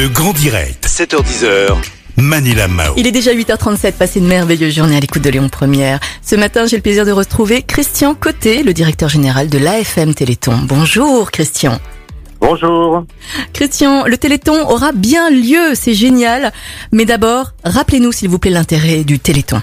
Le grand direct, 7h10h. Manila Mao. Il est déjà 8h37, passé une merveilleuse journée à l'écoute de Léon Première. Ce matin, j'ai le plaisir de retrouver Christian Côté, le directeur général de l'AFM Téléthon. Bonjour Christian. Bonjour. Christian, le Téléthon aura bien lieu, c'est génial. Mais d'abord, rappelez-nous s'il vous plaît l'intérêt du Téléthon.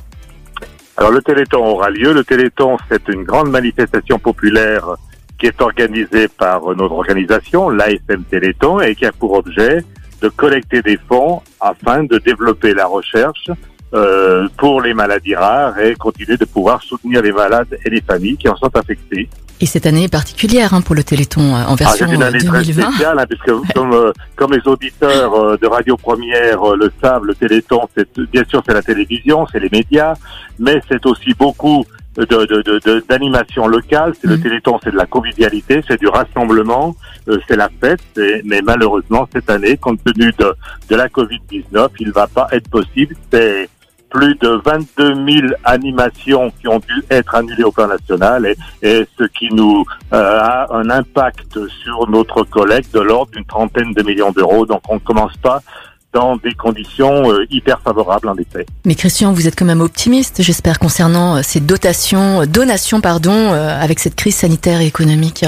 Alors le Téléthon aura lieu. Le Téléthon, c'est une grande manifestation populaire qui est organisée par notre organisation, l'AFM Téléthon, et qui a pour objet de collecter des fonds afin de développer la recherche euh, pour les maladies rares et continuer de pouvoir soutenir les malades et les familles qui en sont affectées. Et cette année est particulière hein, pour le Téléthon euh, en Ah, version c'est une euh, année très 2020. spéciale, hein, puisque comme, euh, comme les auditeurs euh, de Radio Première euh, le savent, le Téléthon, c'est bien sûr c'est la télévision, c'est les médias, mais c'est aussi beaucoup d'animation locale. C'est le Mhm. Téléthon, c'est de la convivialité, c'est du rassemblement, euh, c'est la fête. c'est- Mais malheureusement cette année, compte tenu de de la Covid 19, il va pas être possible. C'est plus de 22 000 animations qui ont dû être annulées au plan national et, et ce qui nous euh, a un impact sur notre collecte de l'ordre d'une trentaine de millions d'euros. Donc on ne commence pas dans des conditions euh, hyper favorables en effet. Mais Christian, vous êtes quand même optimiste, j'espère, concernant euh, ces dotations, euh, donations, pardon, avec cette crise sanitaire et économique.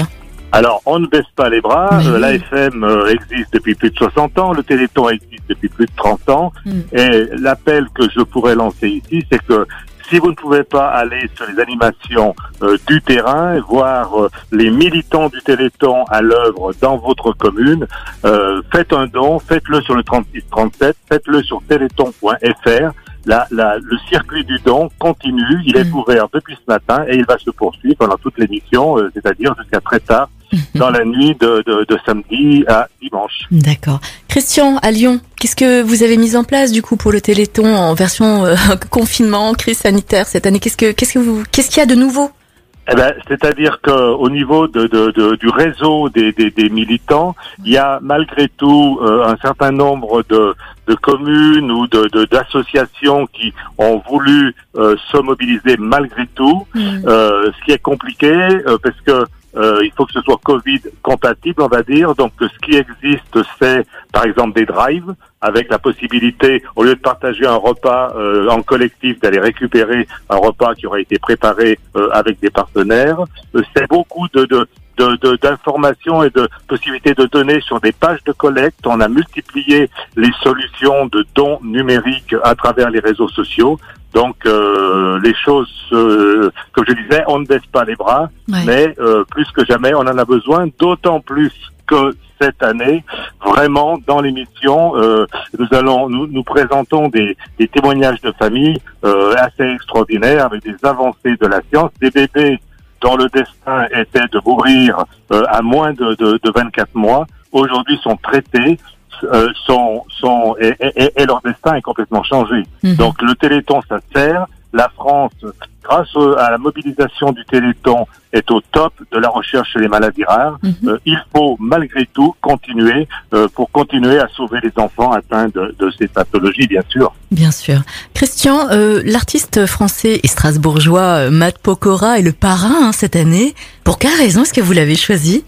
Alors, on ne baisse pas les bras. Oui. L'AFM existe depuis plus de 60 ans. Le Téléthon existe depuis plus de 30 ans. Mm. Et l'appel que je pourrais lancer ici, c'est que si vous ne pouvez pas aller sur les animations euh, du terrain, voir euh, les militants du Téléthon à l'œuvre dans votre commune, euh, faites un don, faites-le sur le 3637, faites-le sur téléthon.fr. La, la, le circuit du don continue, il est Mm. ouvert depuis ce matin et il va se poursuivre pendant toute l'émission, euh, c'est-à-dire jusqu'à très tard dans la nuit de, de, de samedi à dimanche. D'accord. Christian, à Lyon, qu'est-ce que vous avez mis en place du coup pour le Téléthon en version euh, confinement, crise sanitaire cette année? Qu'est-ce que qu'est-ce que vous qu'est-ce qu'il y a de nouveau? Eh ben, c'est-à-dire que au niveau de, de, de- du réseau des, des, des militants, il y a malgré tout euh, un certain nombre de, de communes ou de de- d'associations qui ont voulu euh, se mobiliser malgré tout. Euh, ce qui est compliqué euh, parce que euh, il faut que ce soit Covid compatible, on va dire. Donc, ce qui existe, c'est par exemple des drives avec la possibilité, au lieu de partager un repas euh, en collectif, d'aller récupérer un repas qui aurait été préparé euh, avec des partenaires. Euh, c'est beaucoup de, de de- de- d'informations et de possibilités de donner sur des pages de collecte. On a multiplié les solutions de dons numériques à travers les réseaux sociaux. Donc euh, les choses, euh, comme je disais, on ne baisse pas les bras, Ouais. mais euh, plus que jamais, on en a besoin, d'autant plus que cette année, vraiment dans l'émission, euh, nous allons, nous, nous présentons des, des témoignages de familles euh, assez extraordinaires avec des avancées de la science, des bébés dont le destin était de mourir euh, à moins de, de, de 24 mois, aujourd'hui sont traités, euh, sont, sont et, et- et leur destin est complètement changé. Mhm. Donc le Téléthon, ça sert. La France, grâce à la mobilisation du Téléthon, est au top de la recherche sur les maladies rares. Mhm. Euh, il faut malgré tout continuer euh, pour continuer à sauver les enfants atteints de, de ces pathologies, bien sûr. Bien sûr. Christian, euh, l'artiste français et strasbourgeois Matt Pokora est le parrain hein, cette année. Pour quelle raison est-ce que vous l'avez choisi?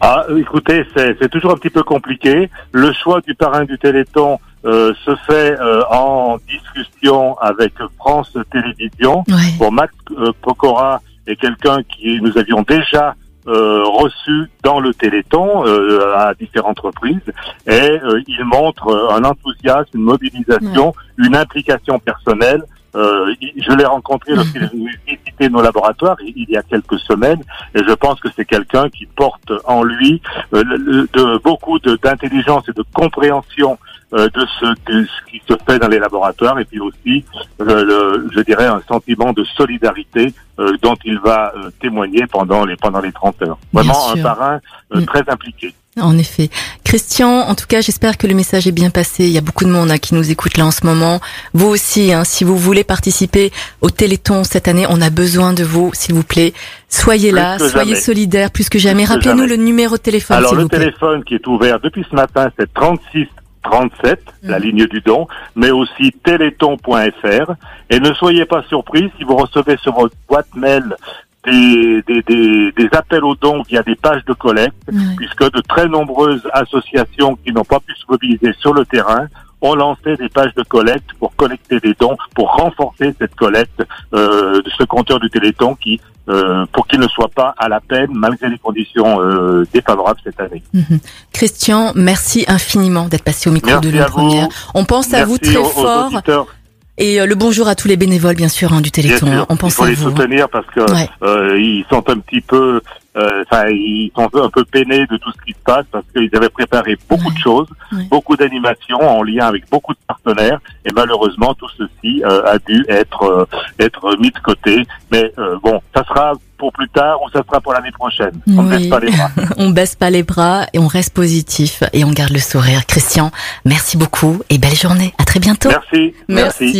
Ah, écoutez, c'est toujours un petit peu compliqué. Le choix du parrain du Téléthon euh, se fait euh, en discussion avec France Télévisions. Ouais. Bon, Matt euh, Pokora est quelqu'un qui nous avions déjà euh, reçu dans le Téléthon euh, à différentes reprises et euh, il montre un enthousiasme, une mobilisation, une implication personnelle. Euh, je l'ai rencontré lorsqu'il est venu visiter nos laboratoires il y a quelques semaines et je pense que c'est quelqu'un qui porte en lui de beaucoup d'intelligence et de compréhension de ce, de ce qui se fait dans les laboratoires et puis aussi, euh, le, je dirais, un sentiment de solidarité euh, dont il va euh, témoigner pendant les pendant les 30 heures. Vraiment un parrain euh, Mm. très impliqué. En effet. Christian, en tout cas, j'espère que le message est bien passé. Il y a beaucoup de monde hein, qui nous écoute là en ce moment. Vous aussi, hein, si vous voulez participer au Téléthon cette année, on a besoin de vous, s'il vous plaît. Soyez Plus là, soyez solidaires plus que jamais. Rappelez-nous le numéro de téléphone, Alors le vous plaît. téléphone qui est ouvert depuis ce matin, c'est 36 37, la Mhm. ligne du don, mais aussi téléthon.fr. Et ne soyez pas surpris si vous recevez sur votre boîte mail des, des, des, des appels aux dons via des pages de collecte, puisque de très nombreuses associations qui n'ont pas pu se mobiliser sur le terrain ont lancé des pages de collecte pour collecter des dons, pour renforcer cette collecte euh, de ce compteur du Téléthon qui, euh, pour qu'il ne soit pas à la peine malgré les conditions euh, défavorables cette année. Mhm. Christian, merci infiniment d'être passé au micro Merci de la première. On pense à vous très aux- fort et euh, le bonjour à tous les bénévoles bien sûr hein, du Bien Téléthon. sûr, On il pense faut à les vous. hein. soutenir parce que Ouais. euh, ils sont un petit peu, euh, ils sont un peu peinés de tout ce qui se passe parce qu'ils avaient préparé beaucoup Ouais. de choses, Ouais. beaucoup d'animations en lien avec beaucoup de partenaires et malheureusement tout ceci euh, a dû être euh, être mis de côté. Mais euh, bon, ça sera pour plus tard ou ça sera pour l'année prochaine. On ne Oui. laisse pas les bras. On baisse pas les bras et on reste positif et on garde le sourire. Christian, merci beaucoup et belle journée. À très bientôt. Merci. merci.